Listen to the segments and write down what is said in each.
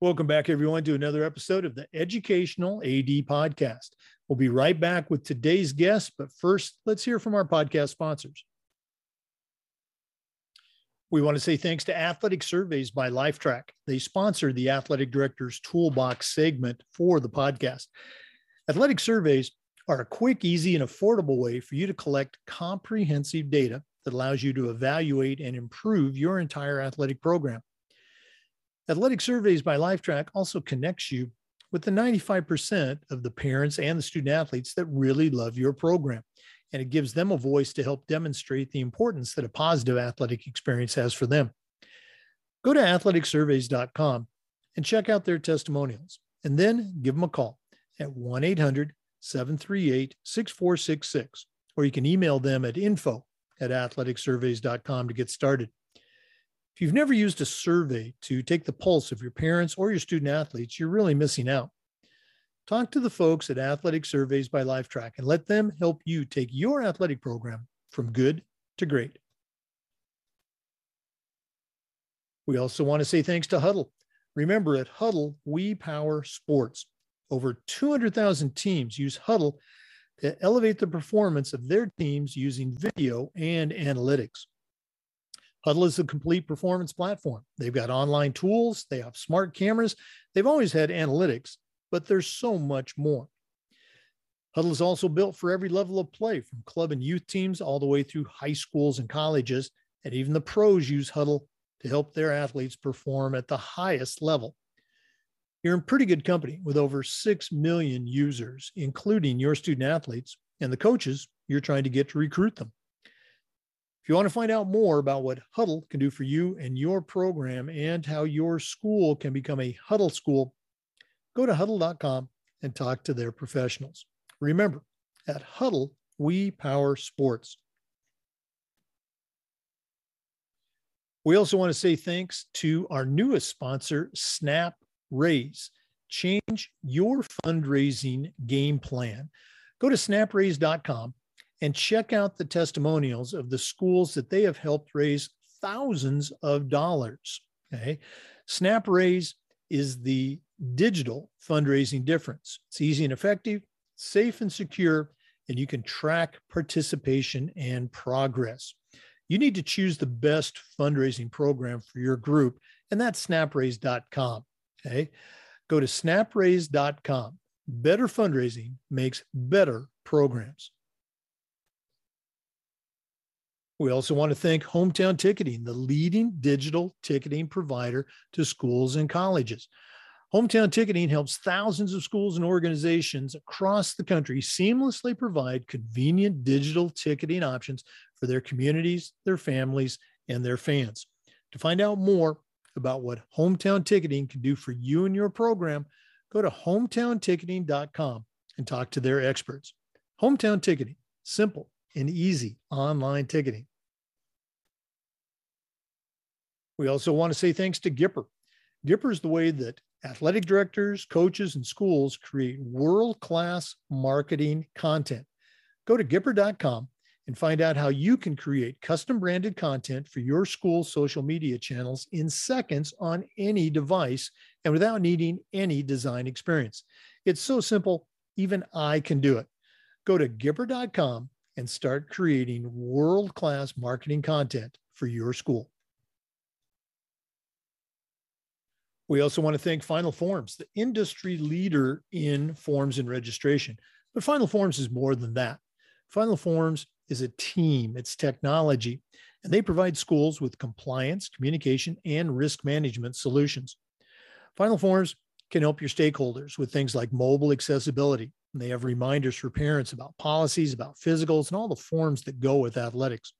Welcome back, everyone, to another episode of the Educational AD Podcast. We'll be right back with today's guest, but first, let's hear from our podcast sponsors. We want to say thanks to Athletic Surveys by Lifetrack. They sponsor the Athletic Director's Toolbox segment for the podcast. Athletic surveys are a quick, easy, and affordable way for you to collect comprehensive data that allows you to evaluate and improve your entire athletic program. Athletic Surveys by Lifetrack also connects you with the 95% of the parents and the student athletes that really love your program. And it gives them a voice to help demonstrate the importance that a positive athletic experience has for them. Go to athleticsurveys.com and check out their testimonials, and then give them a call at 1 800 738 6466, or you can email them at info at athleticsurveys.com to get started. If you've never used a survey to take the pulse of your parents or your student athletes, you're really missing out. Talk to the folks at Athletic Surveys by Lifetrack and let them help you take your athletic program from good to great. We also want to say thanks to Hudl. Remember, at Hudl, we power sports. Over 200,000 teams use Hudl to elevate the performance of their teams using video and analytics. Hudl is a complete performance platform. They've got online tools, they have smart cameras, they've always had analytics, but there's so much more. Hudl is also built for every level of play, from club and youth teams all the way through high schools and colleges, and even the pros use Hudl to help their athletes perform at the highest level. You're in pretty good company with over 6 million users, including your student athletes and the coaches you're trying to get to recruit them. If you want to find out more about what Hudl can do for you and your program and how your school can become a Hudl school, go to hudl.com and talk to their professionals. Remember, at Hudl, we power sports. We also want to say thanks to our newest sponsor, Snap Raise. Change your fundraising game plan. Go to snapraise.com and check out the testimonials of the schools that they have helped raise thousands of dollars. Okay. SnapRaise is the digital fundraising difference. It's easy and effective, safe and secure, and you can track participation and progress. You need to choose the best fundraising program for your group, and that's snapraise.com. Okay. Go to snapraise.com. Better fundraising makes better programs. We also want to thank Hometown Ticketing, the leading digital ticketing provider to schools and colleges. Hometown Ticketing helps thousands of schools and organizations across the country seamlessly provide convenient digital ticketing options for their communities, their families, and their fans. To find out more about what Hometown Ticketing can do for you and your program, go to hometownticketing.com and talk to their experts. Hometown Ticketing, simple and easy online ticketing. We also want to say thanks to Gipper. Gipper is the way that athletic directors, coaches, and schools create world class marketing content. Go to Gipper.com and find out how you can create custom branded content for your school's social media channels in seconds on any device and without needing any design experience. It's so simple, even I can do it. Go to Gipper.com and start creating world class marketing content for your school. We also want to thank Final Forms, the industry leader in forms and registration. But Final Forms is more than that. Final Forms is a team, it's technology, and they provide schools with compliance, communication, and risk management solutions. Final Forms can help your stakeholders with things like mobile accessibility. And they have reminders for parents about policies, about physicals, and all the forms that go with athletics.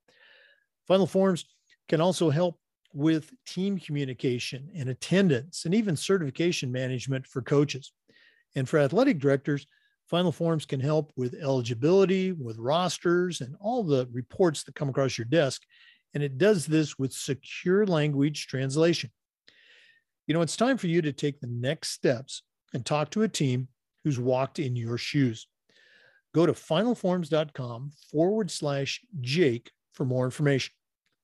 Final Forms can also help with team communication and attendance and even certification management for coaches. And for athletic directors, Final Forms can help with eligibility, with rosters, and all the reports that come across your desk. And it does this with secure language translation. You know, it's time for you to take the next steps and talk to a team who's walked in your shoes. Go to finalforms.com forward slash Jake for more information.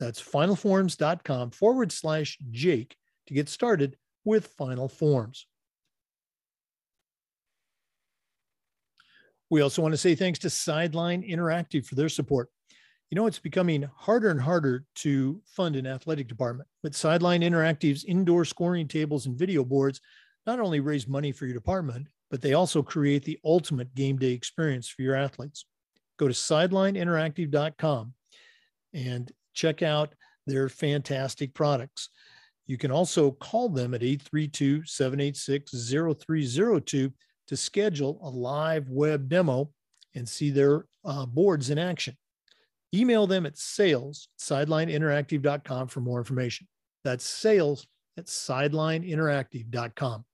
That's finalforms.com forward slash Jake to get started with final forms. We also want to say thanks to Sideline Interactive for their support. You know, it's becoming harder and harder to fund an athletic department, but Sideline Interactive's indoor scoring tables and video boards not only raise money for your department, but they also create the ultimate game day experience for your athletes. Go to sidelineinteractive.com and check out their fantastic products. You can also call them at 832 786 0302 to schedule a live web demo and see their uh, boards in action. Email them at sales sidelineinteractive.com for more information. That's sales at sidelineinteractive.com.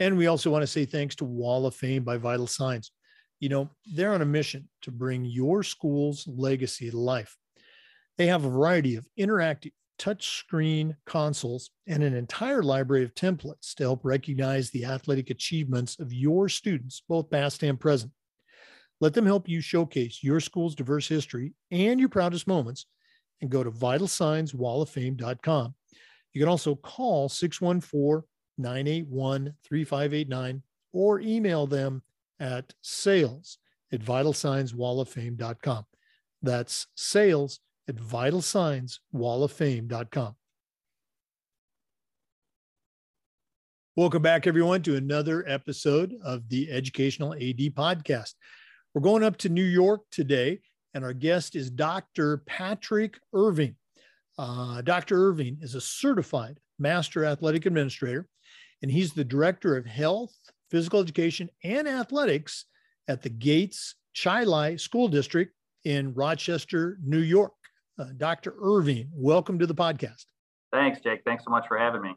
And we also want to say thanks to Wall of Fame by Vital Signs. You know, they're on a mission to bring your school's legacy to life. They have a variety of interactive touchscreen consoles and an entire library of templates to help recognize the athletic achievements of your students, both past and present. Let them help you showcase your school's diverse history and your proudest moments and go to vitalsignswalloffame.com. You can also call 614 981 3589 or email them at sales at vitalsignswalloffame.com. That's sales at vitalsignswalloffame.com. Welcome back, everyone, to another episode of the Educational AD Podcast. We're going up to New York today, and our guest is Dr. Patrick Irving. Uh, Dr. Irving is a certified master athletic administrator and he's the director of health, physical education, and athletics at the Gates Chili School District in Rochester, New York. Uh, Dr. Irving, welcome to the podcast. Thanks, Jake. Thanks so much for having me.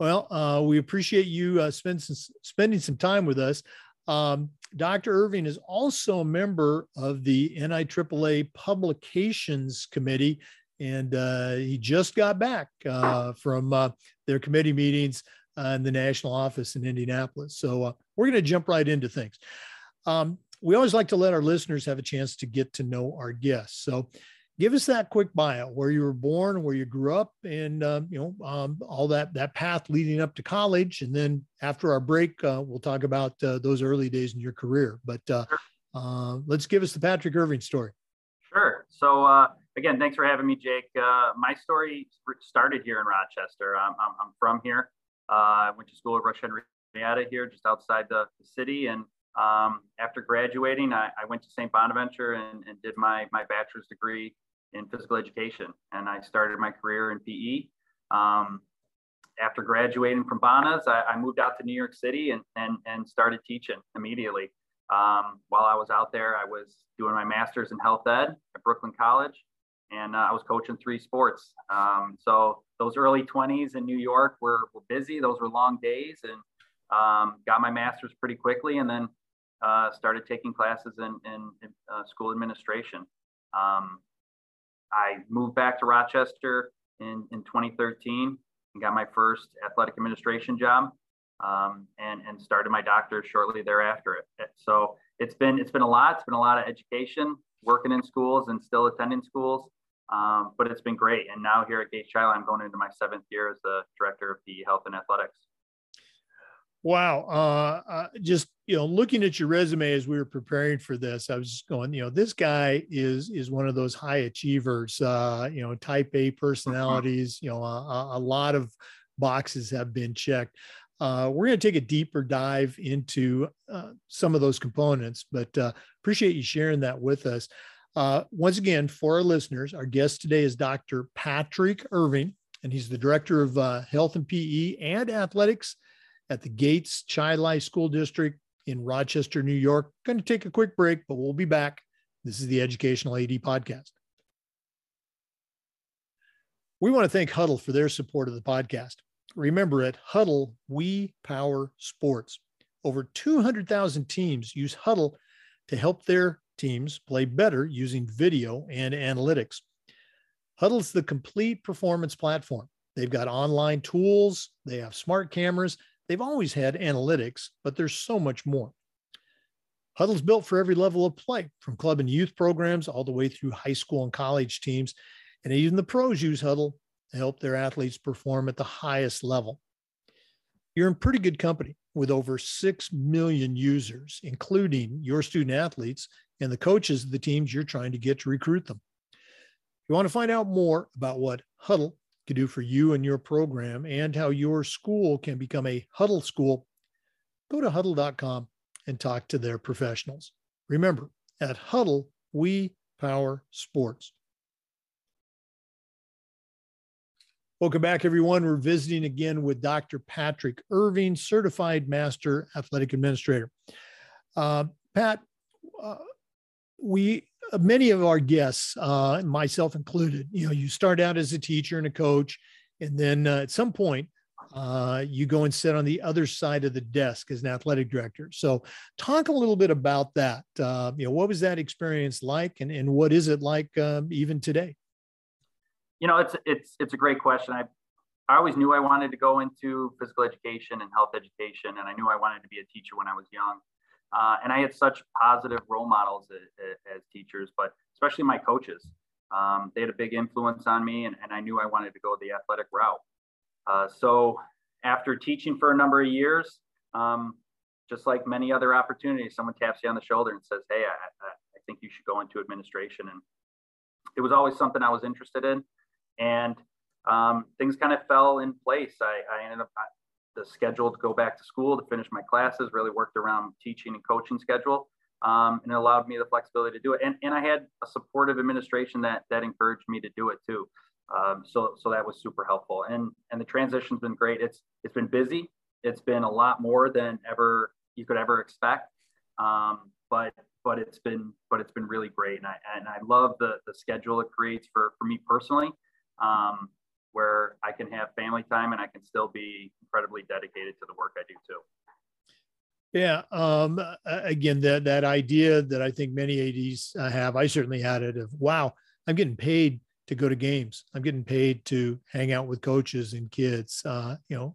Well, uh, we appreciate you uh, spend some, spending some time with us. Um, Dr. Irving is also a member of the NIAAA Publications Committee, and uh, he just got back uh, from uh, their committee meetings uh, in the national office in Indianapolis. So uh, we're going to jump right into things. Um, we always like to let our listeners have a chance to get to know our guests. So give us that quick bio where you were born where you grew up and uh, you know um, all that that path leading up to college and then after our break uh, we'll talk about uh, those early days in your career but uh. Uh, let's give us the patrick irving story sure so uh, again thanks for having me jake my story started here in rochester I'm, I'm from here I uh, went to school at Rush Henrietta here, just outside the, the city. And um, after graduating, I, I, went to St. Bonaventure and, and, did my, my bachelor's degree in physical education. And I started my career in PE. Um, after graduating from Bonas, I, I, moved out to New York City and, and, and started teaching immediately. Um, while I was out there, I was doing my master's in health ed at Brooklyn College and uh, I was coaching three sports. Um, so those early 20s in New York were, were busy. Those were long days, and um, got my master's pretty quickly, and then uh, started taking classes in, in, in uh, school administration. Um, I moved back to Rochester in, in 2013 and got my first athletic administration job, um, and and started my doctorate shortly thereafter. So it's been it's been a lot. It's been a lot of education, working in schools and still attending schools. Um, but it's been great. And now here at Gates Chili, I'm going into my seventh year as the director of the health and athletics. Wow. Uh, uh, just, you know, looking at your resume as we were preparing for this, I was just going, you know, this guy is, is one of those high achievers, uh, you know, type A personalities, you know, a, a lot of boxes have been checked. Uh, we're going to take a deeper dive into uh, some of those components, but uh, appreciate you sharing that with us. Uh, once again, for our listeners, our guest today is Dr. Patrick Irving, and he's the director of uh, health and PE and athletics at the Gates Chili School District in Rochester, New York. Going to take a quick break, but we'll be back. This is the Educational AD Podcast. We want to thank Hudl for their support of the podcast. Remember, at Hudl, we power sports. Over 200,000 teams use Hudl to help their teams play better using video and analytics. Hudl's the complete performance platform. They've got online tools, they have smart cameras, they've always had analytics, but there's so much more. Hudl's built for every level of play, from club and youth programs all the way through high school and college teams. And even the pros use Hudl to help their athletes perform at the highest level. You're in pretty good company with over 6 million users, including your student athletes and the coaches of the teams you're trying to get to recruit them. If you want to find out more about what Hudl can do for you and your program and how your school can become a Hudl school, go to hudl.com and talk to their professionals. Remember, at Hudl, we power sports. Welcome back, everyone. We're visiting again with Dr. Patrick Irving, Certified Master Athletic Administrator. Uh, Pat, uh, we many of our guests, uh, myself included, you know, you start out as a teacher and a coach, and then uh, at some point, uh, you go and sit on the other side of the desk as an athletic director. So, talk a little bit about that. Uh, you know, what was that experience like, and, and what is it like um, even today? You know, it's it's it's a great question. I I always knew I wanted to go into physical education and health education, and I knew I wanted to be a teacher when I was young. Uh, and I had such positive role models as, as teachers, but especially my coaches. Um, they had a big influence on me, and, and, I knew I wanted to go the athletic route. Uh, so after teaching for a number of years, um, just like many other opportunities, someone taps you on the shoulder and says, "Hey, I, I think you should go into administration." And it was always something I was interested in, and um, things kind of fell in place. I, I ended up the schedule to go back to school to finish my classes, really worked around teaching and coaching schedule. Um, and it allowed me the flexibility to do it. And, and I had a supportive administration that, that encouraged me to do it too. Um, so, so that was super helpful. And, and the transition's been great. It's, it's been busy. It's been a lot more than ever you could ever expect. Um, but, but it's been, but it's been really great. And I, and I love the, the schedule it creates for, for me personally. Um, where I can have family time and I can still be incredibly dedicated to the work I do too. Yeah. Um, again, that that idea that I think many ADs uh, have, I certainly had it of wow, I'm getting paid to go to games. I'm getting paid to hang out with coaches and kids. Uh, you know,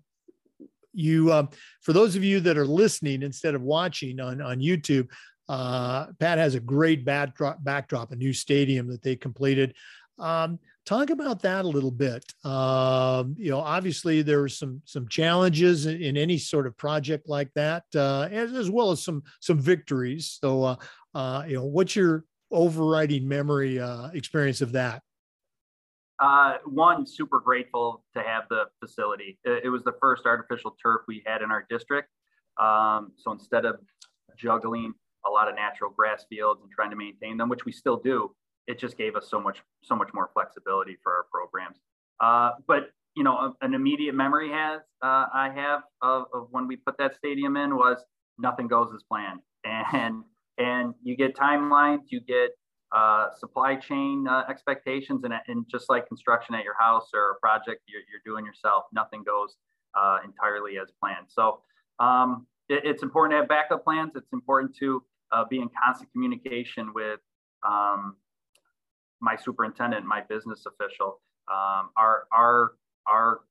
you um, for those of you that are listening instead of watching on on YouTube, uh, Pat has a great backdrop, backdrop, a new stadium that they completed. Um, talk about that a little bit. Um, you know, obviously there were some some challenges in, in any sort of project like that, uh, as, as well as some some victories. So, uh, uh, you know, what's your overriding memory uh, experience of that? Uh, one, super grateful to have the facility. It, it, was the first artificial turf we had in our district. Um, so instead of juggling a lot of natural grass fields and trying to maintain them, which we still do, it just gave us so much so much more flexibility for our programs. Uh, but you know, an immediate memory has uh, I have of, of, when we put that stadium in was nothing goes as planned, and and you get timelines, you get uh, supply chain uh, expectations, and, and just like construction at your house or a project you're, you're doing yourself, nothing goes uh, entirely as planned. So um, it, it's important to have backup plans. It's important to uh, be in constant communication with um, my superintendent, my business official, um, our our our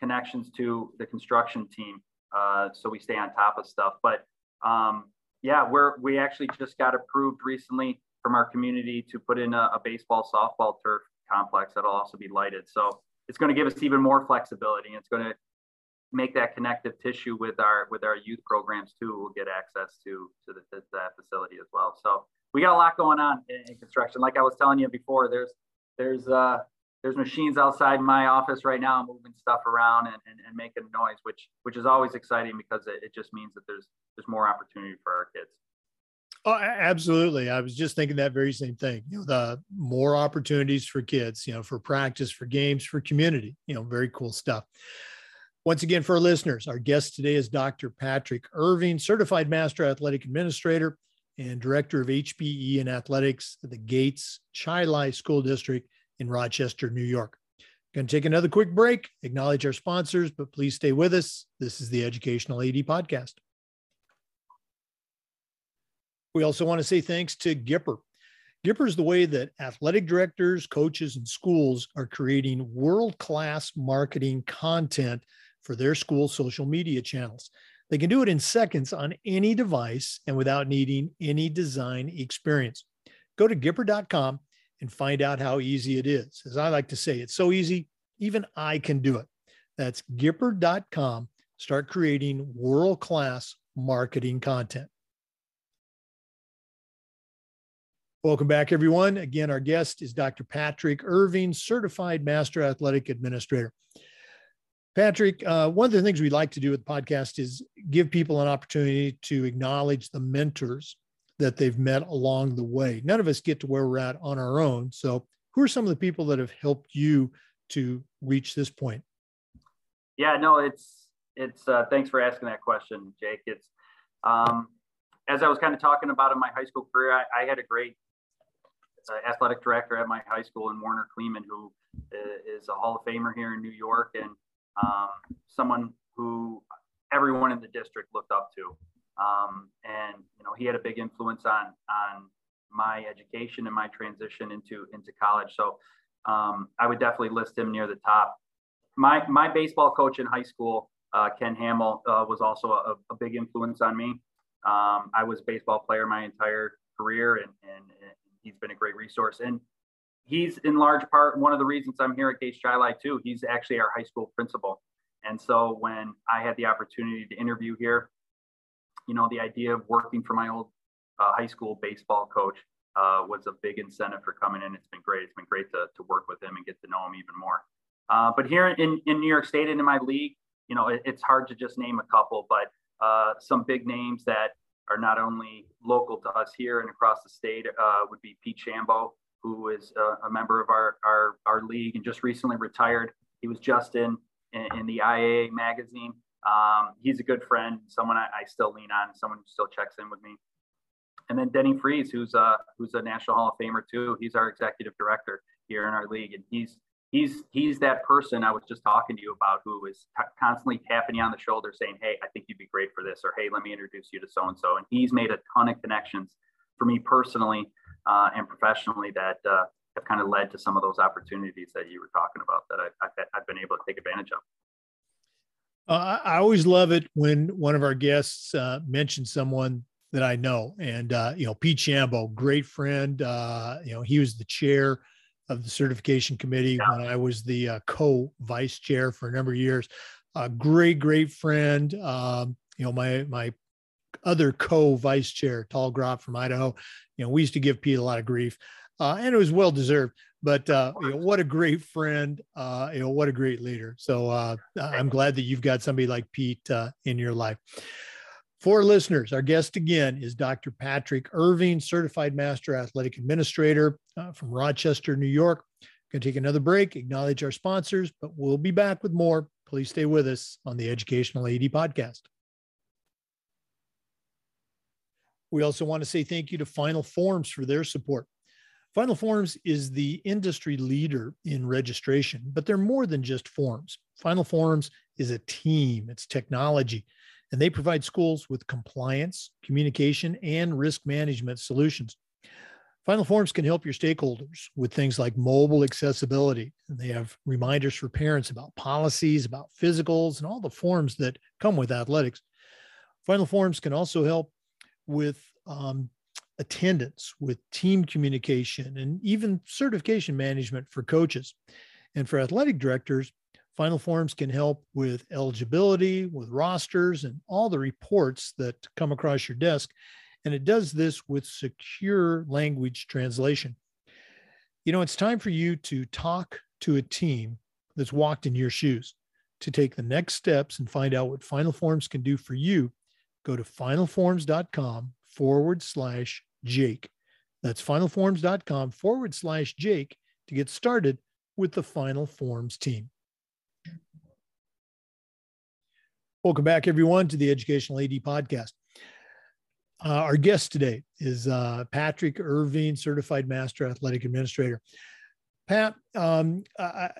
connections to the construction team, uh, so we stay on top of stuff. But um, yeah, we're we actually just got approved recently from our community to put in a, a baseball softball turf complex that'll also be lighted. So it's going to give us even more flexibility. It's going to make that connective tissue with our with our youth programs too. We'll get access to to, the, to that facility as well. So we got a lot going on in, in construction. Like I was telling you before, there's there's uh there's machines outside my office right now moving stuff around and, and, and making noise, which which is always exciting because it, it just means that there's there's more opportunity for our kids. Oh, absolutely. I was just thinking that very same thing. You know, the more opportunities for kids, you know, for practice, for games, for community, you know, very cool stuff. Once again, for our listeners, our guest today is Dr. Patrick Irving, certified master athletic administrator and director of HPE and athletics at the Gates Chili School District in Rochester, New York. Going to take another quick break, acknowledge our sponsors, but please stay with us. This is the Educational AD Podcast. We also want to say thanks to Gipper. Gipper is the way that athletic directors, coaches, and schools are creating world class marketing content for their school social media channels. They can do it in seconds on any device and without needing any design experience. Go to Gipper.com and find out how easy it is. As I like to say, it's so easy, Even I can do it. That's Gipper.com. Start creating world class marketing content. Welcome back, everyone. Again, our guest is Dr. Patrick Irving, Certified Master Athletic Administrator. Patrick, uh, one of the things we like to do with the podcast is give people an opportunity to acknowledge the mentors that they've met along the way. None of us get to where we're at on our own. So, who are some of the people that have helped you to reach this point? Yeah, no, it's it's. Uh, thanks for asking that question, Jake. It's um, as I was kind of talking about in my high school career, I, I had a great uh, athletic director at my high school in Warner Kleeman, who uh, is a Hall of Famer here in New York, and um, someone who everyone in the district looked up to. Um, and you know, he had a big influence on on my education and my transition into into college. So um, I would definitely list him near the top. My my baseball coach in high school, uh, Ken Hamill, uh, was also a, a, big influence on me. Um, I was a baseball player my entire career, and, and, and he's been a great resource. And he's in large part one of the reasons I'm here at Gates Chili too. He's actually our high school principal. And so when I had the opportunity to interview here, you know, the idea of working for my old uh, high school baseball coach uh, was a big incentive for coming in. It's been great. It's been great to, to work with him and get to know him even more. Uh, but here in, in New York State and in my league, you know, it, it's hard to just name a couple, but uh, some big names that are not only local to us here and across the state uh, would be Pete Shambo, who is a, a member of our, our, our league and just recently retired. He was just in, in, in the IAA magazine. Um, he's a good friend, someone I, I, still lean on, someone who still checks in with me. And then Denny Freeze, who's a, who's a National Hall of Famer too. He's our executive director here in our league. And he's, he's, he's that person I was just talking to you about who is t- constantly tapping you on the shoulder saying, Hey, I think you'd be great for this, or Hey, let me introduce you to so-and-so. And he's made a ton of connections for me personally uh, and professionally that uh, have kind of led to some of those opportunities that you were talking about that I, have I've been able to take advantage of. Uh, I always love it when one of our guests uh, mentions someone that I know, and uh, you know, Pete Shambo, great friend. Uh, you know, he was the chair of the certification committee yeah. when I was the uh, co-vice chair for a number of years. A great, great friend. Um, you know, my my other co-vice chair, Tall Grop from Idaho. You know, we used to give Pete a lot of grief, uh, and it was well deserved. But uh, you know, what a great friend! Uh, you know, what a great leader. So uh, I'm glad that you've got somebody like Pete uh, in your life. For listeners, our guest again is Dr. Patrick Irving, Certified Master Athletic Administrator uh, from Rochester, New York. Going to take another break, acknowledge our sponsors, but we'll be back with more. Please stay with us on the Educational AD Podcast. We also want to say thank you to Final Forms for their support. Final Forms is the industry leader in registration, but they're more than just forms. Final Forms is a team, it's technology, and they provide schools with compliance, communication, and risk management solutions. Final Forms can help your stakeholders with things like mobile accessibility. And they have reminders for parents about policies, about physicals, and all the forms that come with athletics. Final Forms can also help with um, attendance, with team communication, and even certification management for coaches. And for athletic directors, Final Forms can help with eligibility, with rosters, and all the reports that come across your desk. And it does this with secure language translation. You know, it's time for you to talk to a team that's walked in your shoes to take the next steps and find out what Final Forms can do for you go to finalforms.com forward slash Jake. That's finalforms.com forward slash Jake to get started with the Final Forms team. Welcome back, everyone, to the Educational AD podcast. Uh, our guest today is uh, Patrick Irving, Certified Master Athletic Administrator. Pat, um, I,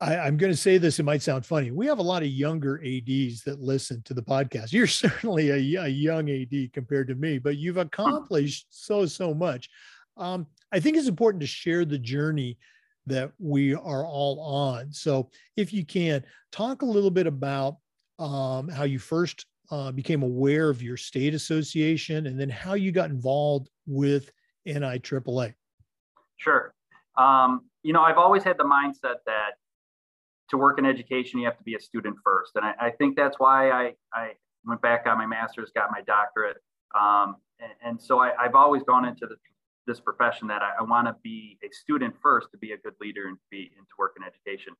I, am going to say this, it might sound funny. We have a lot of younger ADs that listen to the podcast. You're certainly a, a young AD compared to me, but you've accomplished so, so much. Um, I think it's important to share the journey that we are all on. So, if you can, talk a little bit about um, how you first uh, became aware of your state association and then how you got involved with NIAAA. Sure. Um, you know, I've always had the mindset that to work in education, you have to be a student first. And I, I think that's why I, I went back on my master's, got my doctorate. Um, and, and, so I, have always gone into the, this profession that I, I want to be a student first to be a good leader and be into work in education.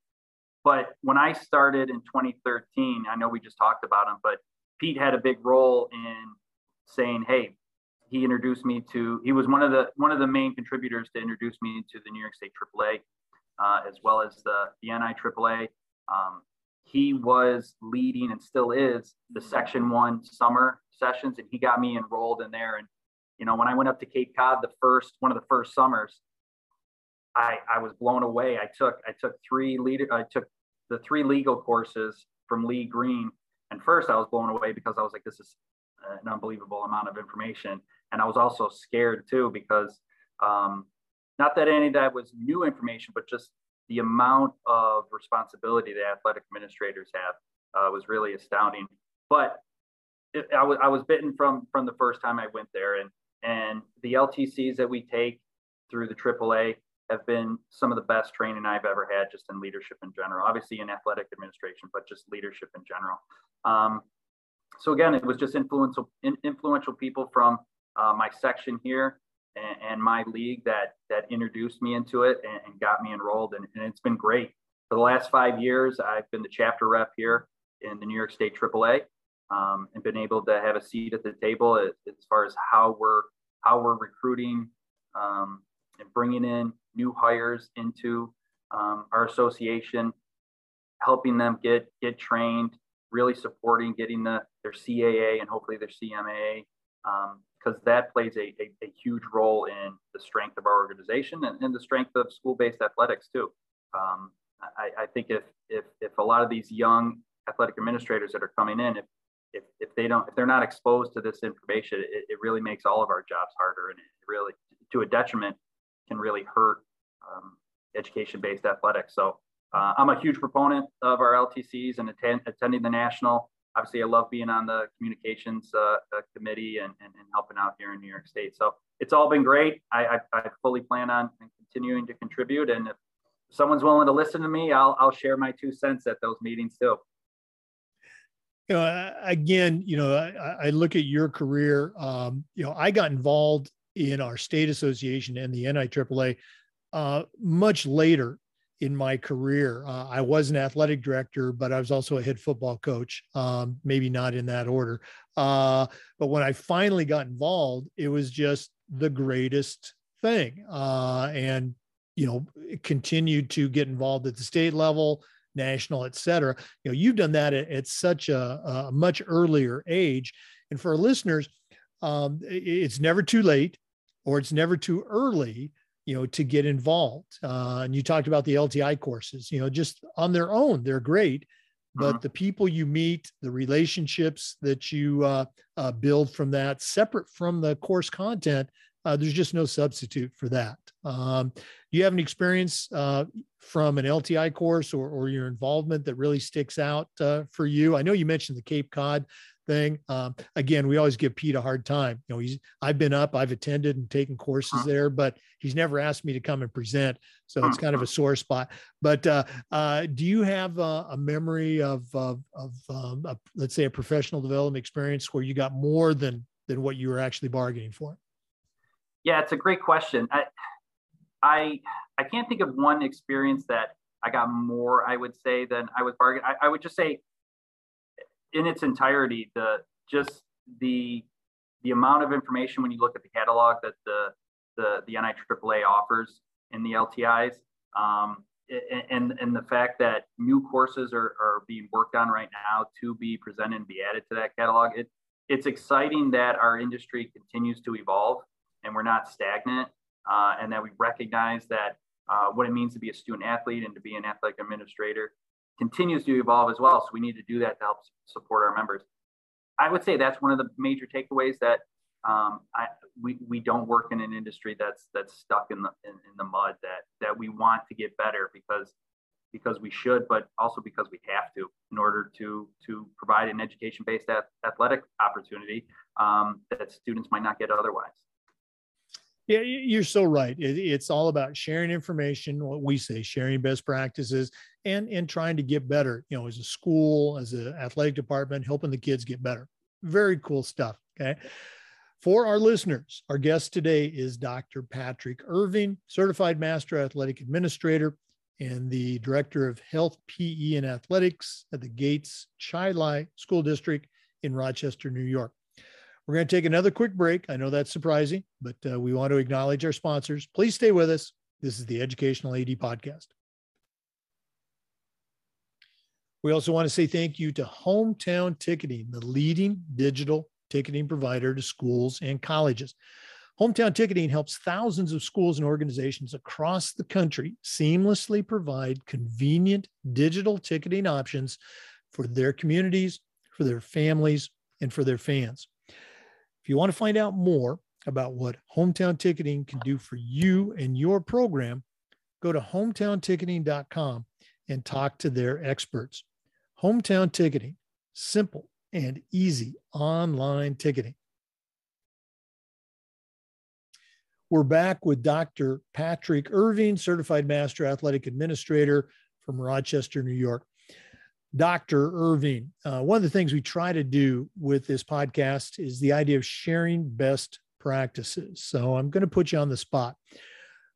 But when I started in 2013, I know we just talked about him, but Pete had a big role in saying, "Hey, he introduced me to. He was one of the one of the main contributors to introduce me to the New York State AAA, uh, as well as the the NI AAA. Um, he was leading and still is the Section One summer sessions, and he got me enrolled in there. And you know, when I went up to Cape Cod, the first one of the first summers, I I was blown away. I took I took three leader I took the three legal courses from Lee Green, and first I was blown away because I was like, this is an unbelievable amount of information and I was also scared too because um, not that any of that was new information, but just the amount of responsibility that athletic administrators have uh, was really astounding. But it, I, was, I was bitten from from the first time I went there, and and the LTCs that we take through the AAA have been some of the best training I've ever had, just in leadership in general. Obviously in athletic administration, but just leadership in general. Um, so again, it was just influential influential people from uh, my section here and, my league that that introduced me into it and, and got me enrolled, and, and, it's been great. For the last five years, I've been the chapter rep here in the New York State AAA, um, and been able to have a seat at the table as, as far as how we're how we're recruiting um, and bringing in new hires into um, our association, helping them get get trained, really supporting getting the their CAA and hopefully their CMA um, because that plays a, a, a, huge role in the strength of our organization and, and the strength of school-based athletics too. Um, I, I, think if, if, if a lot of these young athletic administrators that are coming in, if, if, if they don't, if they're not exposed to this information, it, it really makes all of our jobs harder and it really, to a detriment, can really hurt um, education-based athletics. So uh, I'm a huge proponent of our LTCs and attend, attending the national obviously I love being on the communications uh, uh, committee and, and, and, helping out here in New York State. So it's all been great. I, I, I, fully plan on continuing to contribute. And if someone's willing to listen to me, I'll, I'll share my two cents at those meetings too. You know, again, you know, I, I look at your career. Um, you know, I got involved in our state association and the NIAAA uh, much later in my career. Uh, I was an athletic director, but I was also a head football coach, um, maybe not in that order. Uh, but when I finally got involved, it was just the greatest thing. Uh, and, you know, continued to get involved at the state level, national, et cetera. You know, you've done that at, at such a, a, much earlier age. And for listeners, um, it's never too late or it's never too early you know to get involved. Uh, and you talked about the lti courses you know just on their own they're great but uh-huh. the people you meet the relationships that you uh, uh, build from that separate from the course content uh, there's just no substitute for that. Um, do you have an experience uh, from an lti course or, or your involvement that really sticks out uh, for you? I know you mentioned the cape cod thing. Um, again, we always give Pete a hard time. You know, he's I've been up, I've attended and taken courses uh-huh. there, but he's never asked me to come and present. So it's kind of a uh-huh. sore spot. But uh, uh, do you have a, a memory of of, of um, a, let's say a professional development experience where you got more than than what you were actually bargaining for? Yeah, it's a great question. I I I can't think of one experience that I got more, I would say, than I was bargaining. I, I would just say in its entirety, the just the the amount of information when you look at the catalog that the the the NIAAA offers in the LTIs, um, and and the fact that new courses are, are being worked on right now to be presented and be added to that catalog, it it's exciting that our industry continues to evolve and we're not stagnant, uh, and that we recognize that uh, what it means to be a student athlete and to be an athletic administrator continues to evolve as well. So we need to do that to help support our members. I would say that's one of the major takeaways that um, I, we, we don't work in an industry that's that's stuck in the in, in, the mud that that we want to get better because because we should but also because we have to in order to to provide an education based athletic opportunity um, that students might not get otherwise Yeah, you're so right. It's all about sharing information, what we say, sharing best practices, and and trying to get better. You know, as a school, as an athletic department, helping the kids get better. Very cool stuff. Okay. For our listeners, our guest today is Dr. Patrick Irving, Certified Master Athletic Administrator and the Director of Health, PE, and Athletics at the Gates Chili School District in Rochester, New York. We're going to take another quick break. I know that's surprising, but uh, we want to acknowledge our sponsors. Please stay with us. This is the Educational AD Podcast. We also want to say thank you to Hometown Ticketing, the leading digital ticketing provider to schools and colleges. Hometown Ticketing helps thousands of schools and organizations across the country seamlessly provide convenient digital ticketing options for their communities, for their families, and for their fans. You want to find out more about what Hometown Ticketing can do for you and your program, go to hometownticketing.com and talk to their experts. Hometown Ticketing, simple and easy online ticketing. We're back with Dr. Patrick Irving, Certified Master Athletic Administrator from Rochester, New York. Dr. Irving, uh, one of the things we try to do with this podcast is the idea of sharing best practices. So I'm going to put you on the spot.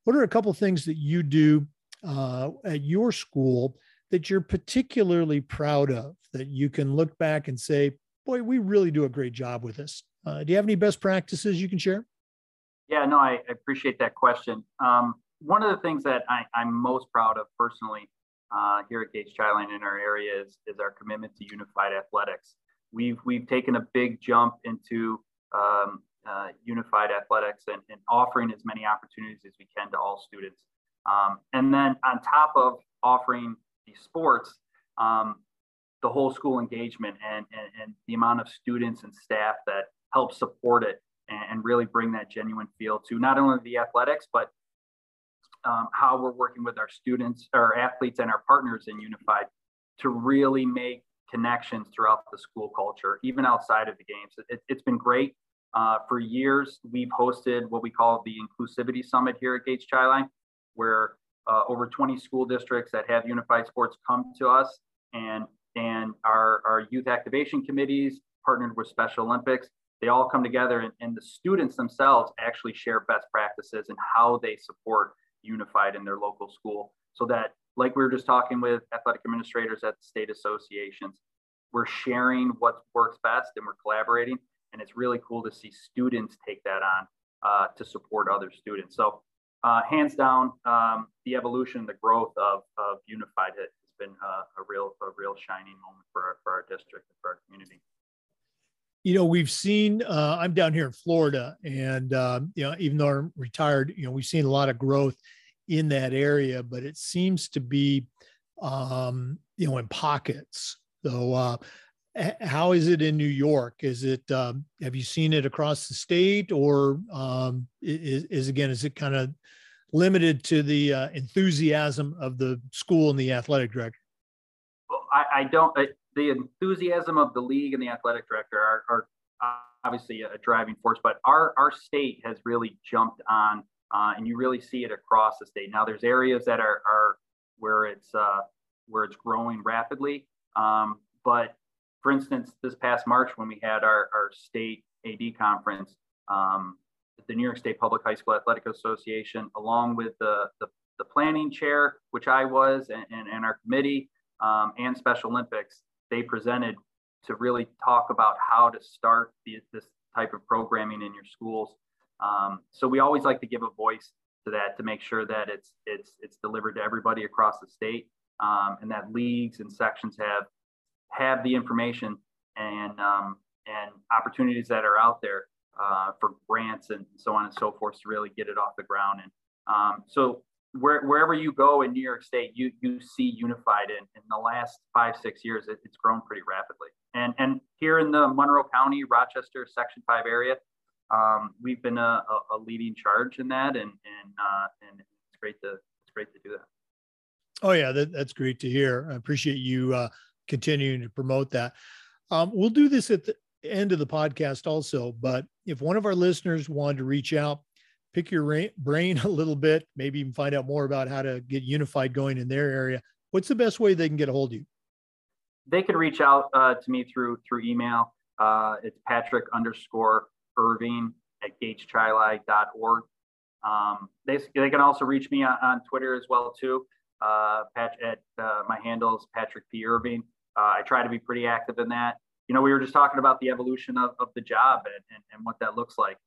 What are a couple things that you do uh, at your school that you're particularly proud of that you can look back and say, boy, we really do a great job with this? Uh, do you have any best practices you can share? Yeah, no, I appreciate that question. Um, one of the things that I, am most proud of personally uh, here at Gates Chili in our area is, is our commitment to unified athletics. We've we've taken a big jump into um, uh, unified athletics and, and, offering as many opportunities as we can to all students. Um, and then on top of offering these sports, um, the whole school engagement and, and, and the amount of students and staff that help support it and, really bring that genuine feel to not only the athletics, but um, how we're working with our students, our athletes, and our partners in Unified to really make connections throughout the school culture, even outside of the games. It, has been great. Uh, for years, we've hosted what we call the Inclusivity Summit here at Gates Chili where uh, over 20 school districts that have unified sports come to us, and and our, our youth activation committees partnered with Special Olympics they all come together and, and the students themselves actually share best practices and how they support unified in their local school. So that like we were just talking with athletic administrators at the state associations we're sharing what works best and we're collaborating. And it's really cool to see students take that on uh, to support other students. So uh, hands down um, the evolution the growth of, of unified has been uh, a real a real shining moment for our, for our district and for our community you know we've seen uh, i'm down here in florida and um, you know even though i'm retired you know we've seen a lot of growth in that area but it seems to be um, you know in pockets. So uh, how is it in new york? Is it um, have you seen it across the state or um, is, is again is it kind of limited to the uh, enthusiasm of the school and the athletic director? Well, I, I don't the enthusiasm of the league and the athletic director are, are obviously a driving force, but our, our state has really jumped on, uh, and you really see it across the state. Now, there's areas that are, are where it's uh, where it's growing rapidly, um, but for instance, this past March when we had our, our state AD conference, um, the New York State Public High School Athletic Association, along with the, the, the planning chair, which I was, and, and, and our committee, um, and Special Olympics, they presented to really talk about how to start the, this type of programming in your schools. Um, so we always like to give a voice to that to make sure that it's it's it's delivered to everybody across the state, um, and that leagues and sections have have the information and um, and opportunities that are out there uh, for grants and so on and so forth to really get it off the ground. And um, so where, wherever you go in New York State, you you see unified in, in the last five six years. It, it's grown pretty rapidly, and and here in the Monroe County, Rochester Section Five area, um, we've been a, a, leading charge in that, and and uh, and it's great to it's great to do that. Oh yeah, that, that's great to hear. I appreciate you uh, continuing to promote that. Um, we'll do this at the end of the podcast also, but if one of our listeners wanted to reach out pick your brain a little bit, maybe even find out more about how to get unified going in their area, what's the best way they can get a hold of you? They can reach out uh, to me through through email. Uh, it's Patrick underscore Irving at gateschili.org. Um, they, they can also reach me on, on Twitter as well too. Uh, Pat, at uh, my handle is Patrick P Irving. Uh, I try to be pretty active in that. You know, we were just talking about the evolution of, of the job and, and, and what that looks like.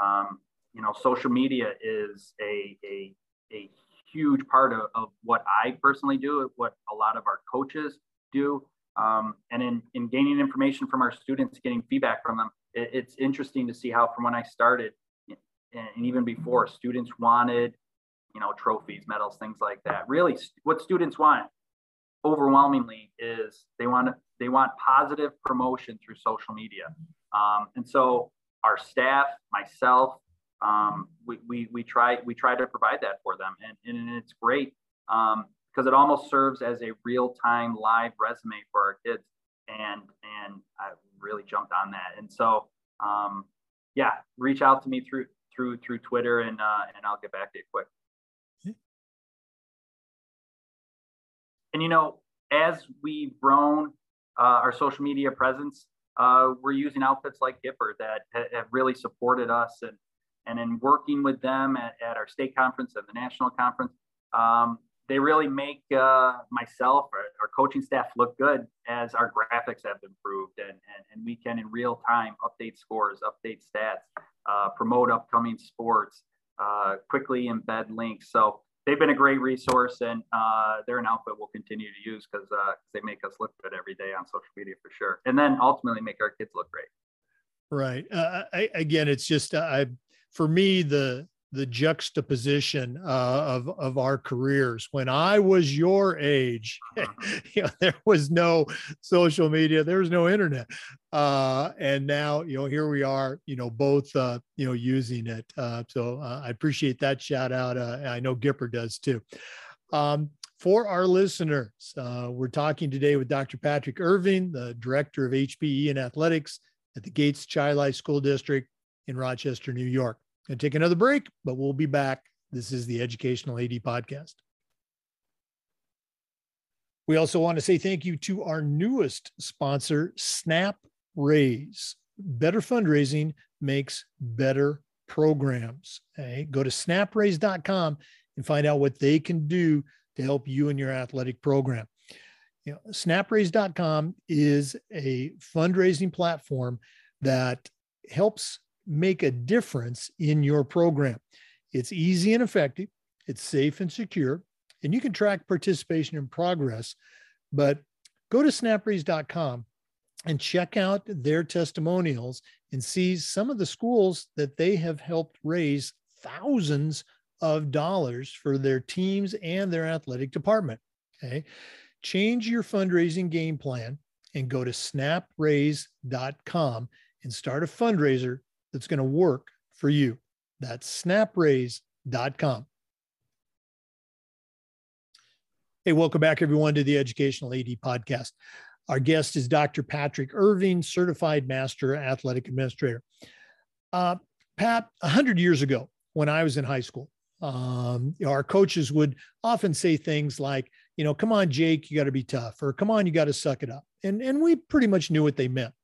Um, you know, social media is a, a, a huge part of, of what I personally do, what a lot of our coaches do. Um, and in, in gaining information from our students, getting feedback from them, it, it's interesting to see how from when I started and even before students wanted, you know, trophies, medals, things like that. Really what students want overwhelmingly is they want they want positive promotion through social media. Um, and so our staff, myself, um, we, we, we try we try to provide that for them, and, and it's great because um, it almost serves as a real time live resume for our kids, and and I really jumped on that, and so um, yeah, reach out to me through through through Twitter, and uh, and I'll get back to you quick. And you know, as we've grown uh, our social media presence, uh, we're using outfits like Gipper that have really supported us and and in working with them at, at our state conference and the national conference, um, they really make uh, myself or our coaching staff look good as our graphics have improved and, and, and we can in real time update scores, update stats, uh, promote upcoming sports, uh, quickly embed links. So they've been a great resource and uh, they're an outfit we'll continue to use because uh, they make us look good every day on social media for sure. And then ultimately make our kids look great. Right. Uh, I, again, it's just, I, for me, the, the juxtaposition uh, of of our careers. When I was your age, you know, there was no social media, there was no internet, uh, and now you know here we are, you know, both uh, you know using it. Uh, so uh, I appreciate that shout out. Uh, I know Gipper does too. Um, for our listeners, we're talking today with Dr. Patrick Irving, the director of HPE and athletics at the Gates Chili School District in Rochester, New York. Going to take another break, but we'll be back. This is the Educational AD Podcast. We also want to say thank you to our newest sponsor, Snap Raise. Better fundraising makes better programs. Okay? Go to snapraise.com and find out what they can do to help you and your athletic program. You know, snapraise.com is a fundraising platform that helps make a difference in your program. It's easy and effective, it's safe and secure, and you can track participation and progress. But go to snapraise.com and check out their testimonials and see some of the schools that they have helped raise thousands of dollars for their teams and their athletic department. Okay. Change your fundraising game plan and go to snapraise.com and start a fundraiser that's going to work for you. That's snapraise.com. Hey, welcome back, everyone, to the Educational AD Podcast. Our guest is Dr. Patrick Irving, Certified Master Athletic Administrator. Uh, Pat, 100 years ago, when I was in high school, um, our coaches would often say things like, you know, come on, Jake, you got to be tough, or come on, you got to suck it up. And, and we pretty much knew what they meant.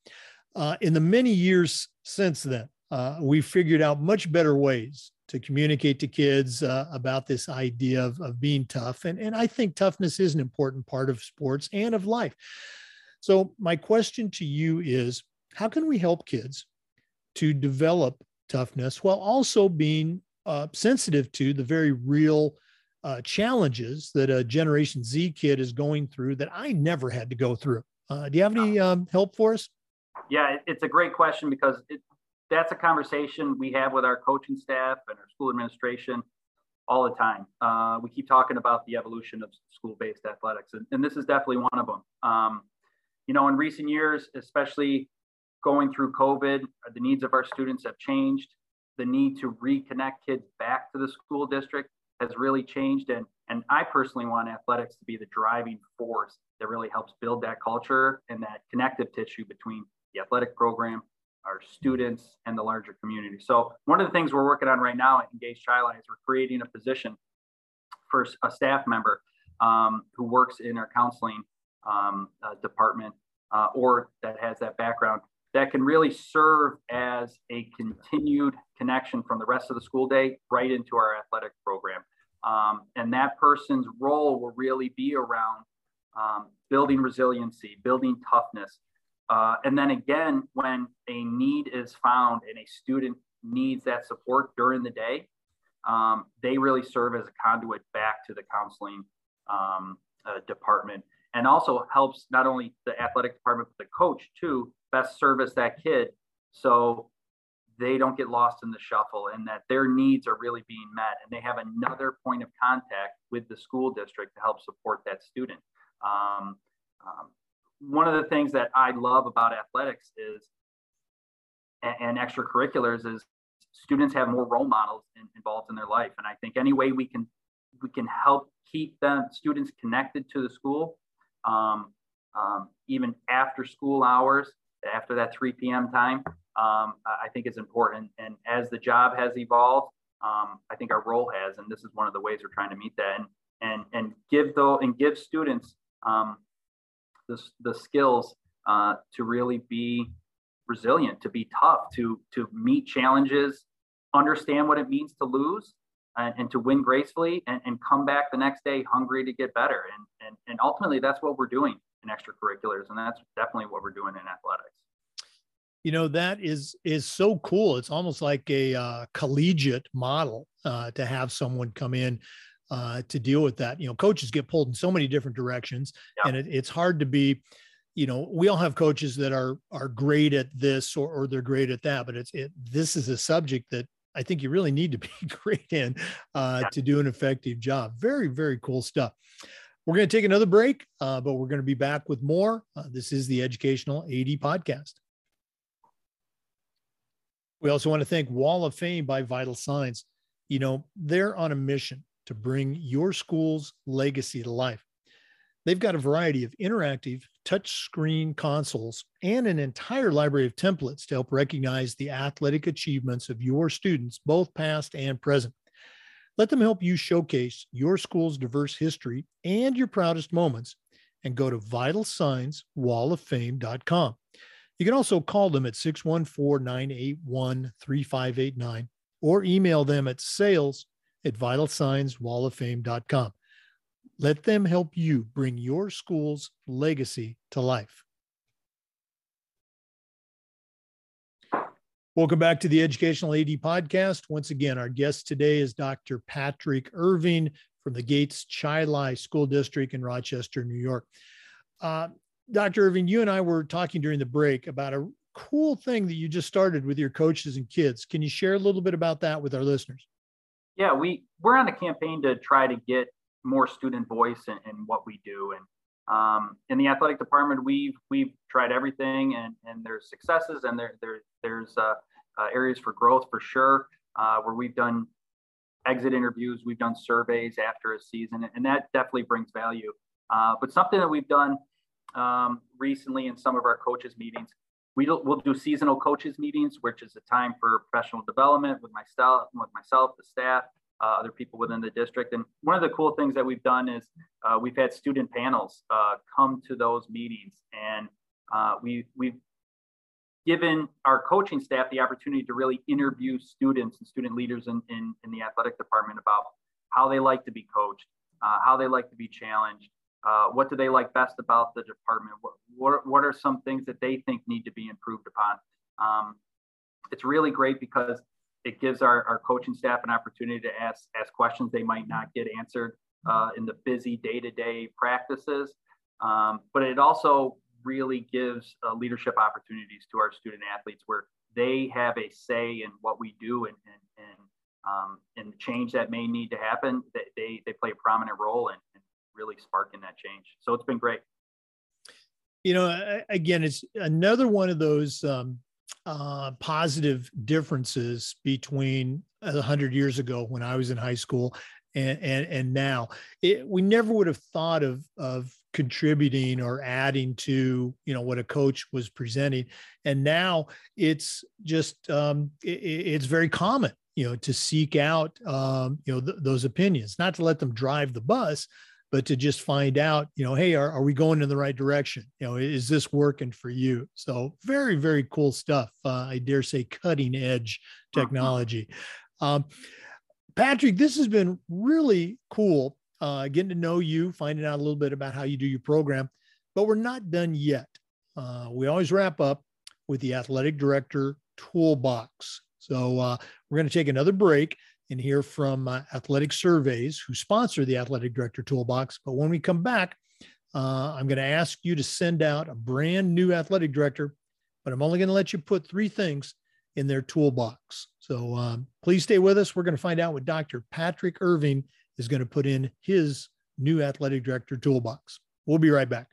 Uh, in the many years since then, uh, we figured out much better ways to communicate to kids uh, about this idea of, of being tough. And, and I think toughness is an important part of sports and of life. So, my question to you is how can we help kids to develop toughness while also being uh, sensitive to the very real uh, challenges that a Generation Z kid is going through that I never had to go through? Uh, do you have any um, help for us? Yeah, it's a great question because it, that's a conversation we have with our coaching staff and our school administration all the time. Uh, we keep talking about the evolution of school-based athletics, and, and, this is definitely one of them. Um, you know, in recent years, especially going through COVID, the needs of our students have changed. The need to reconnect kids back to the school district has really changed, and and I personally want athletics to be the driving force that really helps build that culture and that connective tissue between the athletic program our students, and the larger community. So one of the things we're working on right now at Gates Chili is we're creating a position for a staff member um, who works in our counseling um, uh, department uh, or that has that background that can really serve as a continued connection from the rest of the school day right into our athletic program. Um, and that person's role will really be around um, building resiliency, building toughness. Uh, and then again, when a need is found and a student needs that support during the day, um, they really serve as a conduit back to the counseling um, uh, department and also helps not only the athletic department, but the coach too, best service that kid. So they don't get lost in the shuffle and that their needs are really being met and they have another point of contact with the school district to help support that student um, um, one of the things that i love about athletics is and, and extracurriculars is students have more role models in, involved in their life and i think any way we can we can help keep them students connected to the school um, um even after school hours after that 3 p.m time um, I think is important. And as the job has evolved, um, I think our role has, and this is one of the ways we're trying to meet that, and and and give though and give students um, the the skills uh, to really be resilient, to be tough, to to meet challenges, understand what it means to lose, and, and to win gracefully, and, and come back the next day hungry to get better. And and and ultimately, that's what we're doing in extracurriculars, and that's definitely what we're doing in athletics you know that is is so cool it's almost like a uh, collegiate model uh, to have someone come in uh, to deal with that you know coaches get pulled in so many different directions yeah. and it, it's hard to be you know we all have coaches that are are great at this or, or they're great at that but it's it this is a subject that i think you really need to be great in uh, yeah. to do an effective job very very cool stuff we're going to take another break uh, but we're going to be back with more uh, this is the educational ad podcast we also want to thank Wall of Fame by Vital Signs. You know, they're on a mission to bring your school's legacy to life. They've got a variety of interactive touchscreen consoles and an entire library of templates to help recognize the athletic achievements of your students, both past and present. Let them help you showcase your school's diverse history and your proudest moments and go to vitalsignswalloffame.com. You can also call them at 614 981 3589 or email them at sales at vitalsignswalloffame.com. Let them help you bring your school's legacy to life. Welcome back to the Educational AD Podcast. Once again, our guest today is Dr. Patrick Irving from the Gates Chili School District in Rochester, New York. Uh, Dr. Irving, you and I were talking during the break about a cool thing that you just started with your coaches and kids. Can you share a little bit about that with our listeners? Yeah, we we're on a campaign to try to get more student voice in, in what we do, and um, in the athletic department, we've we've tried everything, and and there's successes, and there there there's uh, uh, areas for growth for sure, uh, where we've done exit interviews, we've done surveys after a season, and that definitely brings value. Uh, but something that we've done um, recently in some of our coaches meetings. We do, we'll do seasonal coaches meetings, which is a time for professional development with myself, with myself, the staff, uh, other people within the district. And one of the cool things that we've done is uh, we've had student panels uh, come to those meetings, and uh, we we've given our coaching staff the opportunity to really interview students and student leaders in, in, in the athletic department about how they like to be coached, uh, how they like to be challenged, uh, what do they like best about the department? What, what, what are some things that they think need to be improved upon? Um, it's really great because it gives our, our coaching staff an opportunity to ask, ask questions they might not get answered uh, in the busy day-to-day practices. Um, but it also really gives uh, leadership opportunities to our student athletes where they have a say in what we do and, and, and, um, and the change that may need to happen. They, they, play a prominent role in really sparking that change. So it's been great. You know, again, it's another one of those um, uh, positive differences between a hundred years ago when I was in high school and and, and now it, we never would have thought of of contributing or adding to you know what a coach was presenting and now it's just um, it, it's very common you know to seek out um, you know th- those opinions not to let them drive the bus but to just find out you know hey are, are we going in the right direction you know is this working for you so very very cool stuff uh, i dare say cutting edge uh-huh. technology um, patrick this has been really cool uh, getting to know you, finding out a little bit about how you do your program. But we're not done yet. Uh, we always wrap up with the athletic director toolbox. So uh, we're going to take another break and hear from uh, Athletic Surveys, who sponsor the Athletic Director Toolbox. But when we come back, uh, I'm going to ask you to send out a brand new athletic director, but I'm only going to let you put three things in their toolbox. So um, please stay with us. We're going to find out what Dr. Patrick Irving is going to put in his new athletic director toolbox. We'll be right back.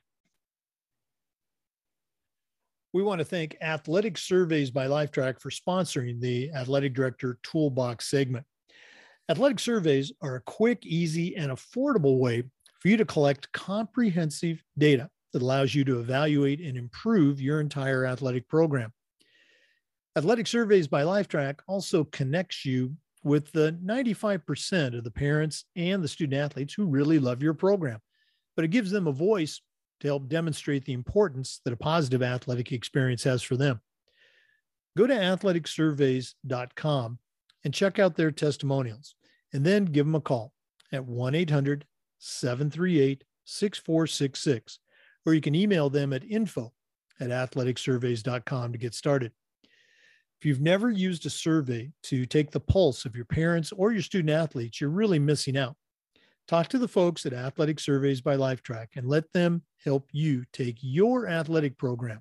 We want to thank Athletic Surveys by Lifetrack for sponsoring the Athletic Director Toolbox segment. Athletic surveys are a quick, easy, and affordable way for you to collect comprehensive data that allows you to evaluate and improve your entire athletic program. Athletic Surveys by Lifetrack also connects you with the 95% of the parents and the student athletes who really love your program. But it gives them a voice to help demonstrate the importance that a positive athletic experience has for them. Go to athleticsurveys.com and check out their testimonials, and then give them a call at 1 800 738 6466, or you can email them at info at athleticsurveys.com to get started. If you've never used a survey to take the pulse of your parents or your student athletes, you're really missing out. Talk to the folks at Athletic Surveys by Lifetrack and let them help you take your athletic program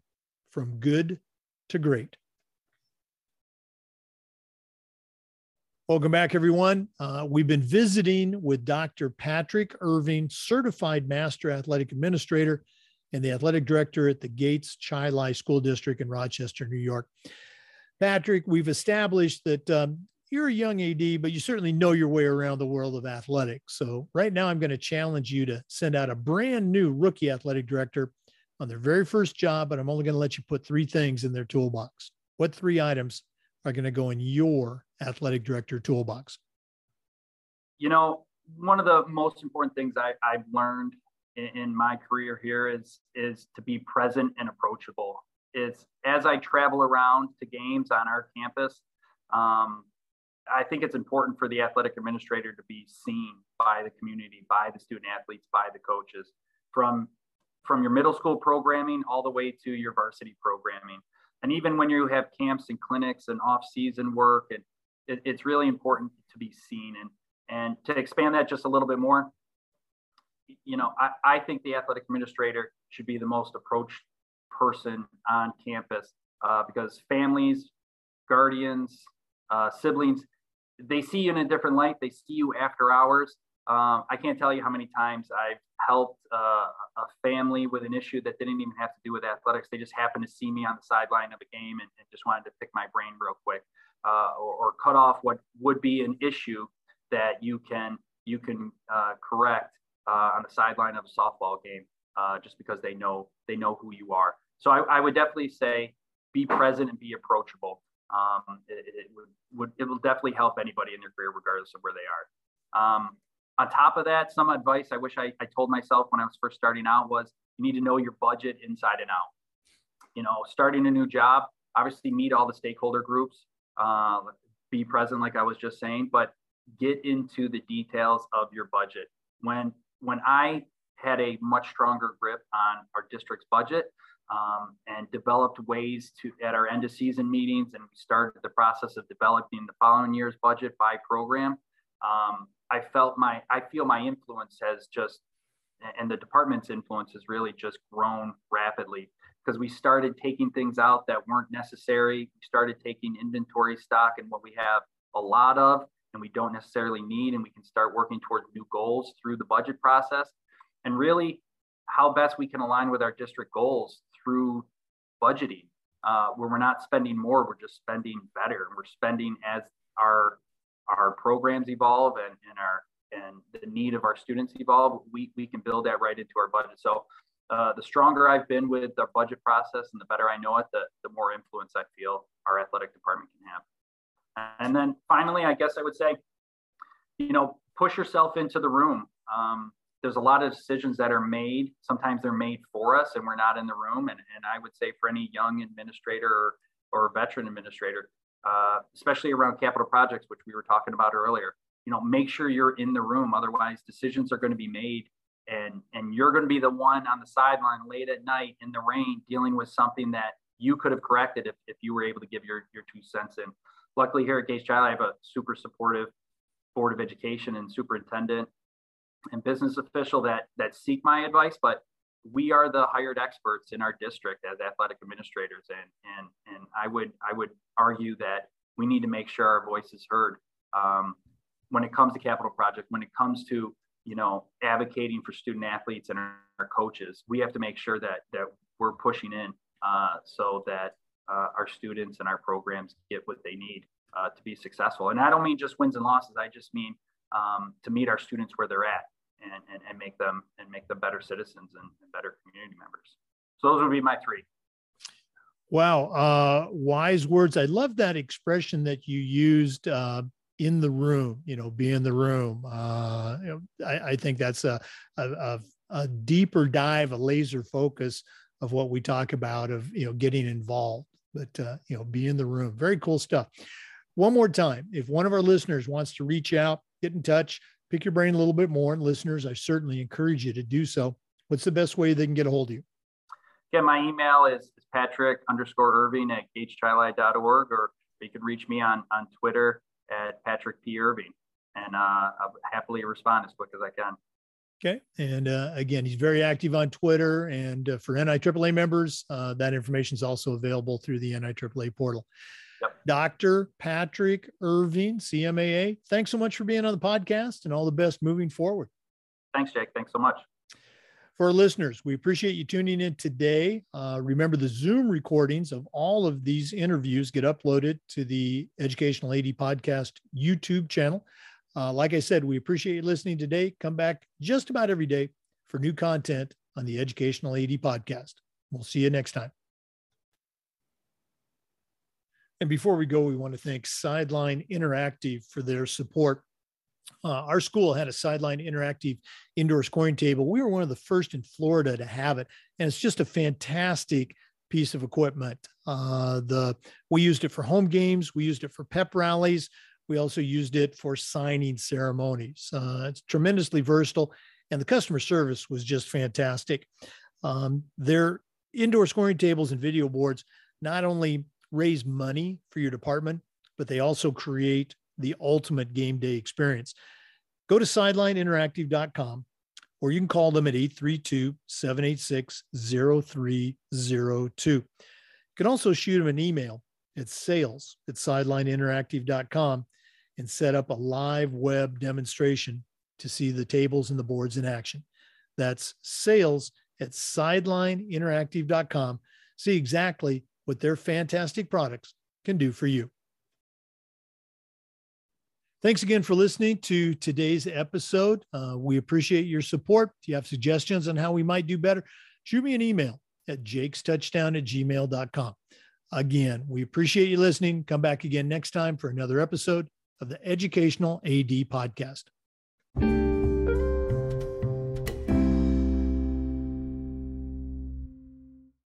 from good to great. Welcome back, everyone. Uh, we've been visiting with Dr. Patrick Irving, certified master athletic administrator and the athletic director at the Gates Chili School District in Rochester, New York. Patrick, we've established that um, you're a young AD, but you certainly know your way around the world of athletics. So, right now, I'm going to challenge you to send out a brand new rookie athletic director on their very first job, but I'm only going to let you put three things in their toolbox. What three items are going to go in your athletic director toolbox? You know, one of the most important things I, have learned in, in my career here is is to be present and approachable is as I travel around to games on our campus, um, I think it's important for the athletic administrator to be seen by the community, by the student athletes, by the coaches, from from your middle school programming all the way to your varsity programming. And even when you have camps and clinics and off-season work, and it, it's really important to be seen. And and to expand that just a little bit more, you know, I, I think the athletic administrator should be the most approached person on campus uh, because families, guardians, uh, siblings, they see you in a different light. They see you after hours. Um, I can't tell you how many times I've helped uh, a family with an issue that didn't even have to do with athletics. They just happened to see me on the sideline of a game and, and just wanted to pick my brain real quick, uh, or, or, cut off what would be an issue that you can you can uh, correct uh, on the sideline of a softball game, just because they know they know who you are. So I, I would definitely say be present and be approachable. Um, it, it, would, would, it will definitely help anybody in their career, regardless of where they are. Um, on top of that, some advice I wish I, I told myself when I was first starting out was you need to know your budget inside and out. You know, starting a new job, obviously meet all the stakeholder groups, uh, be present, like I was just saying, but get into the details of your budget. When when I had a much stronger grip on our district's budget, um, and developed ways to at our end of season meetings and we started the process of developing the following year's budget by program um, i felt my i feel my influence has just and the department's influence has really just grown rapidly. Because we started taking things out that weren't necessary. We started taking inventory stock and what we have a lot of and we don't necessarily need and we can start working towards new goals through the budget process. And really how best we can align with our district goals through budgeting uh, where we're not spending more, we're just spending better. And we're spending as our our programs evolve and, and our and the need of our students evolve, we, we can build that right into our budget. So uh, the stronger I've been with the budget process and the better I know it, the, the more influence I feel our athletic department can have. And then finally, I guess I would say, you know, push yourself into the room. Um, there's a lot of decisions that are made. Sometimes they're made for us and we're not in the room. And, and I would say for any young administrator or, or veteran administrator, uh, especially around capital projects, which we were talking about earlier, you know, make sure you're in the room. Otherwise, decisions are going to be made and and you're going to be the one on the sideline late at night in the rain dealing with something that you could have corrected if, if you were able to give your, your two cents in. Luckily here at Gates Chili, I have a super supportive board of education and superintendent and business official that that seek my advice, but we are the hired experts in our district as athletic administrators. And and and I would I would argue that we need to make sure our voice is heard. Um, when it comes to capital project, when it comes to you know advocating for student athletes and our, our coaches, we have to make sure that that we're pushing in uh, so that uh, our students and our programs get what they need uh, to be successful. And I don't mean just wins and losses. I just mean um, to meet our students where they're at and, and, and make them and make them better citizens and, and better community members. So those would be my three. Wow, uh, wise words. I love that expression that you used uh, in the room, you know, be in the room. Uh, you know, I, I, think that's a, a, a, deeper dive, a laser focus of what we talk about of, you know, getting involved, but, uh, you know, be in the room. Very cool stuff. One more time, if one of our listeners wants to reach out, get in touch, pick your brain a little bit more, and listeners, I certainly encourage you to do so. What's the best way they can get a hold of you? Yeah, my email is, is patrick underscore irving at gateschili.org, or you can reach me on, on Twitter at Patrick P. Irving, and uh, I'll happily respond as quick as I can. Okay. And uh, again, he's very active on Twitter. And uh, for NIAAA members, uh, that information is also available through the NIAAA portal. Dr. Patrick Irving, CMAA, thanks so much for being on the podcast and all the best moving forward. Thanks, Jake. Thanks so much. For our listeners, we appreciate you tuning in today. Uh, remember, the Zoom recordings of all of these interviews get uploaded to the Educational AD Podcast YouTube channel. Uh, like I said, we appreciate you listening today. Come back just about every day for new content on the Educational AD Podcast. We'll see you next time. And before we go, we want to thank Sideline Interactive for their support uh, our school had a sideline interactive indoor scoring table. We were one of the first in Florida to have it, and it's just a fantastic piece of equipment. Uh, the we used it for home games, we used it for pep rallies, we also used it for signing ceremonies. Uh, it's tremendously versatile, and the customer service was just fantastic. Um, their indoor scoring tables and video boards not only raise money for your department, but they also create the ultimate game day experience. Go to sidelineinteractive.com or you can call them at 832 786 0302. You can also shoot them an email at sales at sidelineinteractive.com and set up a live web demonstration to see the tables and the boards in action. That's sales at sidelineinteractive.com. See exactly what their fantastic products can do for you. Thanks again for listening to today's episode. Uh, we appreciate your support. If you have suggestions on how we might do better, shoot me an email at jakestouchdown at gmail.com. Again, we appreciate you listening. Come back again next time for another episode of the Educational AD Podcast.